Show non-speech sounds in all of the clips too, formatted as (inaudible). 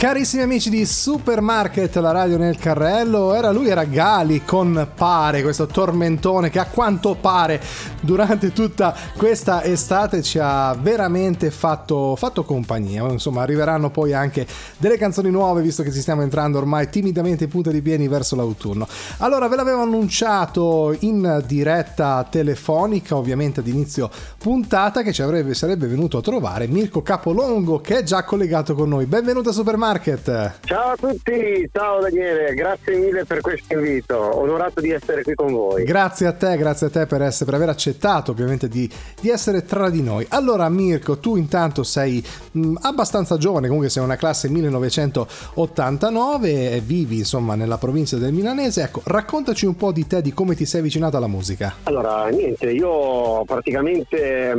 Carissimi amici di Supermarket, la radio nel carrello, era lui, era Gali con Pare, questo tormentone che a quanto pare durante tutta questa estate ci ha veramente fatto, fatto compagnia. Insomma, arriveranno poi anche delle canzoni nuove, visto che ci stiamo entrando ormai timidamente in punta di piedi verso l'autunno. Allora, ve l'avevo annunciato in diretta telefonica, ovviamente ad inizio puntata, che ci avrebbe, sarebbe venuto a trovare Mirko Capolongo, che è già collegato con noi. Benvenuto a Supermarket. Market. Ciao a tutti, ciao Daniele, grazie mille per questo invito, onorato di essere qui con voi. Grazie a te, grazie a te per, essere, per aver accettato ovviamente di, di, essere tra di noi. Allora Mirko, tu intanto sei mh, abbastanza giovane, comunque sei una classe 1989 e vivi insomma nella provincia del Milanese, ecco raccontaci un po' di te, di come ti sei avvicinato alla musica. Allora niente, io praticamente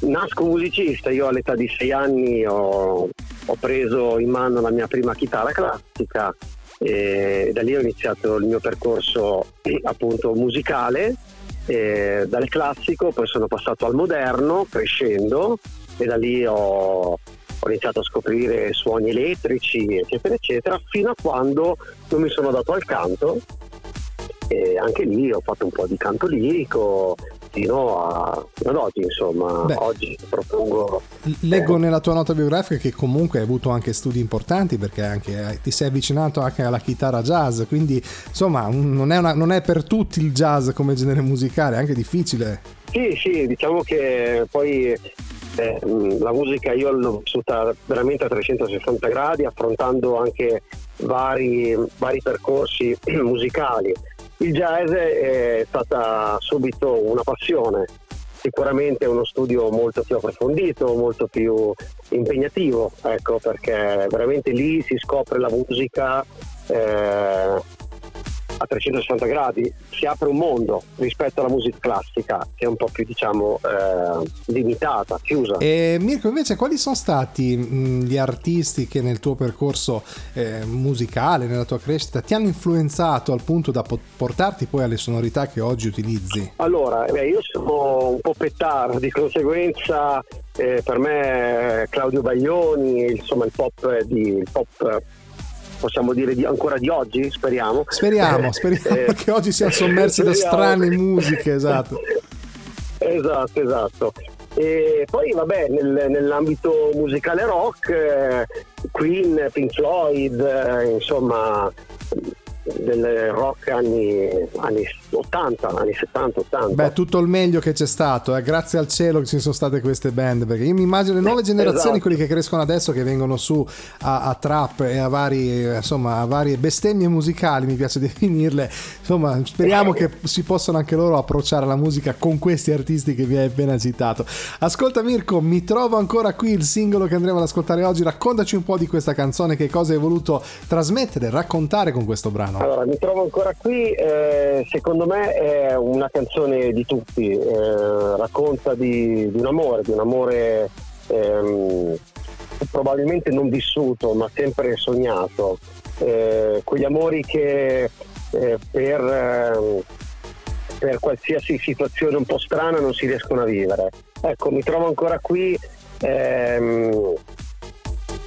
nasco musicista, io all'età di 6 anni ho ho preso in mano la mia prima chitarra classica e da lì ho iniziato il mio percorso (clears throat) appunto musicale dal classico poi sono passato al moderno crescendo e da lì ho, ho iniziato a scoprire suoni elettrici eccetera eccetera fino a quando non mi sono dato al canto e anche lì ho fatto un po' di canto lirico fino, a, fino ad oggi, insomma, Beh, oggi propongo... Leggo eh, nella tua nota biografica che comunque hai avuto anche studi importanti perché anche, ti sei avvicinato anche alla chitarra jazz, quindi insomma non è, una, non è per tutti il jazz come genere musicale, è anche difficile. Sì, sì, diciamo che poi eh, la musica io l'ho vissuta veramente a 360 gradi, affrontando anche vari, vari percorsi (clears throat) musicali il jazz è stata subito una passione, sicuramente uno studio molto più approfondito, molto più impegnativo, ecco, perché veramente lì si scopre la musica eh, a 360 gradi, si apre un mondo rispetto alla musica classica che è un po' più diciamo eh, limitata, chiusa. E Mirko invece quali sono stati gli artisti che nel tuo percorso eh, musicale, nella tua crescita ti hanno influenzato al punto da portarti poi alle sonorità che oggi utilizzi? Allora, beh, io sono un po' pettaro, di conseguenza eh, per me Claudio Baglioni, insomma il pop, di, il pop possiamo dire di, ancora di oggi, speriamo. Speriamo, speriamo eh, che oggi siamo (laughs) sommersi da strane musiche, esatto. esatto, esatto. E poi vabbè, nel, nell'ambito musicale rock, eh, Queen, Pink Floyd, eh, insomma del rock anni, anni 80, anni 70, 80. Beh, tutto il meglio che c'è stato, eh. grazie al cielo che ci sono state queste band, perché io mi immagino le nuove generazioni, esatto. quelli che crescono adesso, che vengono su a, a trap e a, vari, insomma, a varie bestemmie musicali, mi piace (laughs) definirle, insomma, speriamo che si possano anche loro approcciare alla musica con questi artisti che vi hai appena citato. Ascolta Mirko, mi trovo ancora qui il singolo che andremo ad ascoltare oggi, raccontaci un po' di questa canzone, che cosa hai voluto trasmettere, raccontare con questo brano no? Allora, mi trovo ancora qui, eh, secondo me è una canzone di tutti, eh, racconta di, di, un amore, di un amore ehm, probabilmente non vissuto ma sempre sognato, eh, quegli amori che eh, per, ehm, per qualsiasi situazione un po' strana non si riescono a vivere. Ecco, mi trovo ancora qui. Ehm,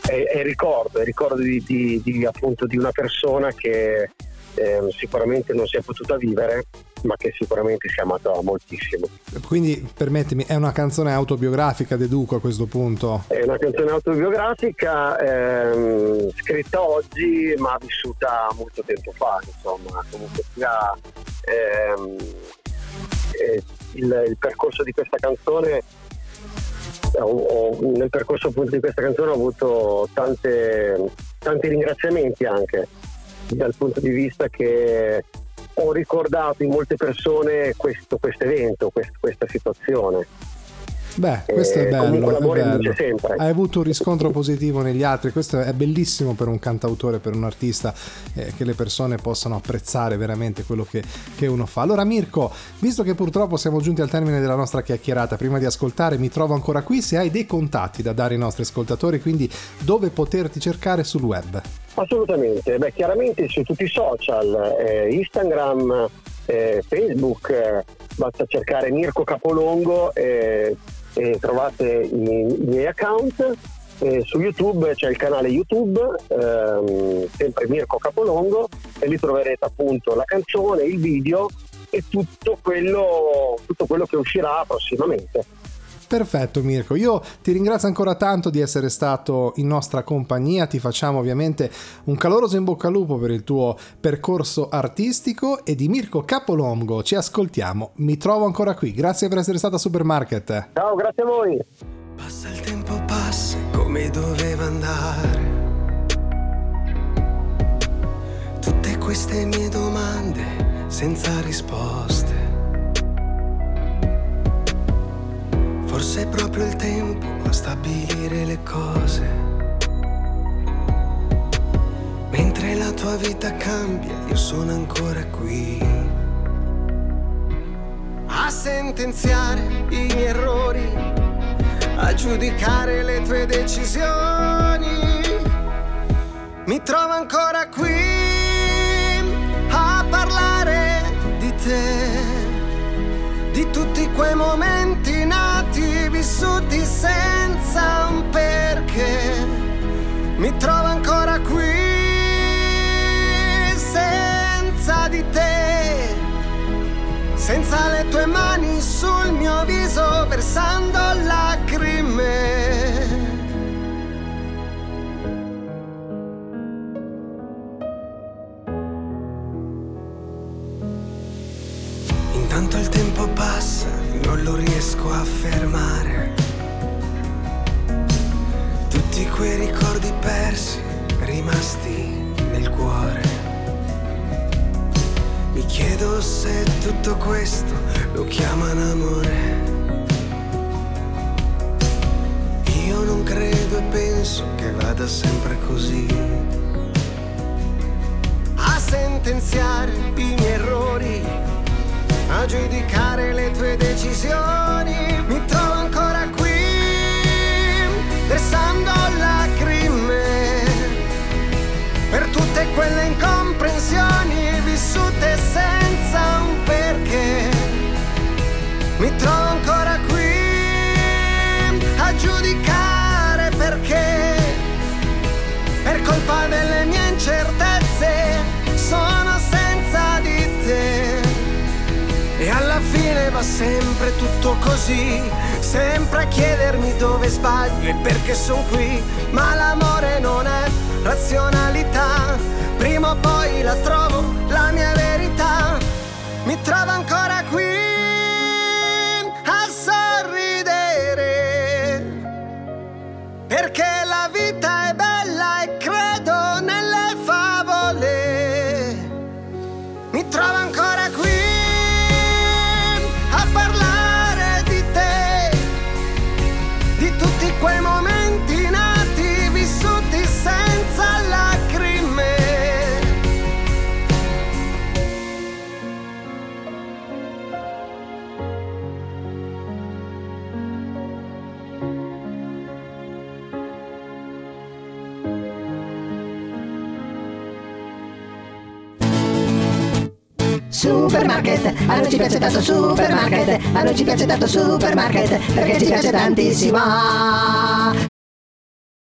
è, è ricordo, è ricordo di, di, di, appunto, di una persona che eh, sicuramente non si è potuta vivere ma che sicuramente si è amata moltissimo. Quindi permettimi, è una canzone autobiografica, deduco a questo punto? È una canzone autobiografica ehm, scritta oggi ma vissuta molto tempo fa, insomma, comunque sia ehm, eh, il, il, percorso di questa canzone ho, nel percorso appunto di questa canzone ho avuto tante, tanti ringraziamenti anche dal punto di vista che ho ricordato in molte persone questo evento, quest, questa situazione. Beh, questo è bello, è bello. Hai avuto un riscontro positivo negli altri, questo è bellissimo per un cantautore, per un artista, eh, che le persone possano apprezzare veramente quello che, che, uno fa. Allora Mirko, visto che purtroppo siamo giunti al termine della nostra chiacchierata, prima di ascoltare mi trovo ancora qui, se hai dei contatti da dare ai nostri ascoltatori, quindi dove poterti cercare sul web? Assolutamente, beh chiaramente su tutti i social, eh, Instagram, eh, Facebook, eh, basta cercare Mirko Capolongo e trovate i, i, miei account eh, su YouTube c'è il canale YouTube, ehm, sempre Mirko Capolongo, e lì troverete appunto la canzone, il video e tutto quello, tutto quello che uscirà prossimamente. Perfetto Mirko, io ti ringrazio ancora tanto di essere stato in nostra compagnia, ti facciamo ovviamente un caloroso in bocca al lupo per il tuo percorso artistico e di Mirko Capolongo ci ascoltiamo, mi trovo ancora qui, grazie per essere stata a Supermarket. Ciao, grazie a voi. Passa il tempo, passa come doveva andare. Tutte queste mie domande senza risposte. Forse è proprio il tempo a stabilire le cose. Mentre la tua vita cambia, io sono ancora qui. A sentenziare i miei errori, a giudicare le tue decisioni. Mi trovo ancora qui senza le tue mani sul mio viso, versando lacrime. Intanto il tempo passa, non lo riesco a fermare. Tutti quei ricordi persi, rimasti nel cuore. Se tutto questo lo chiamano amore. Io non credo e penso che vada sempre così. A sentenziare i miei errori a giudicare le tue decisioni. Sempre tutto così, sempre a chiedermi dove sbaglio e perché sono qui, ma l'amore non è razionalità, prima o poi la trovo, la mia verità, mi trovo ancora qui a sorridere, perché di tutti quei momenti Supermarket, a noi ci piace tanto supermarket, a noi ci piace tanto supermarket, perché ci piace tantissimo.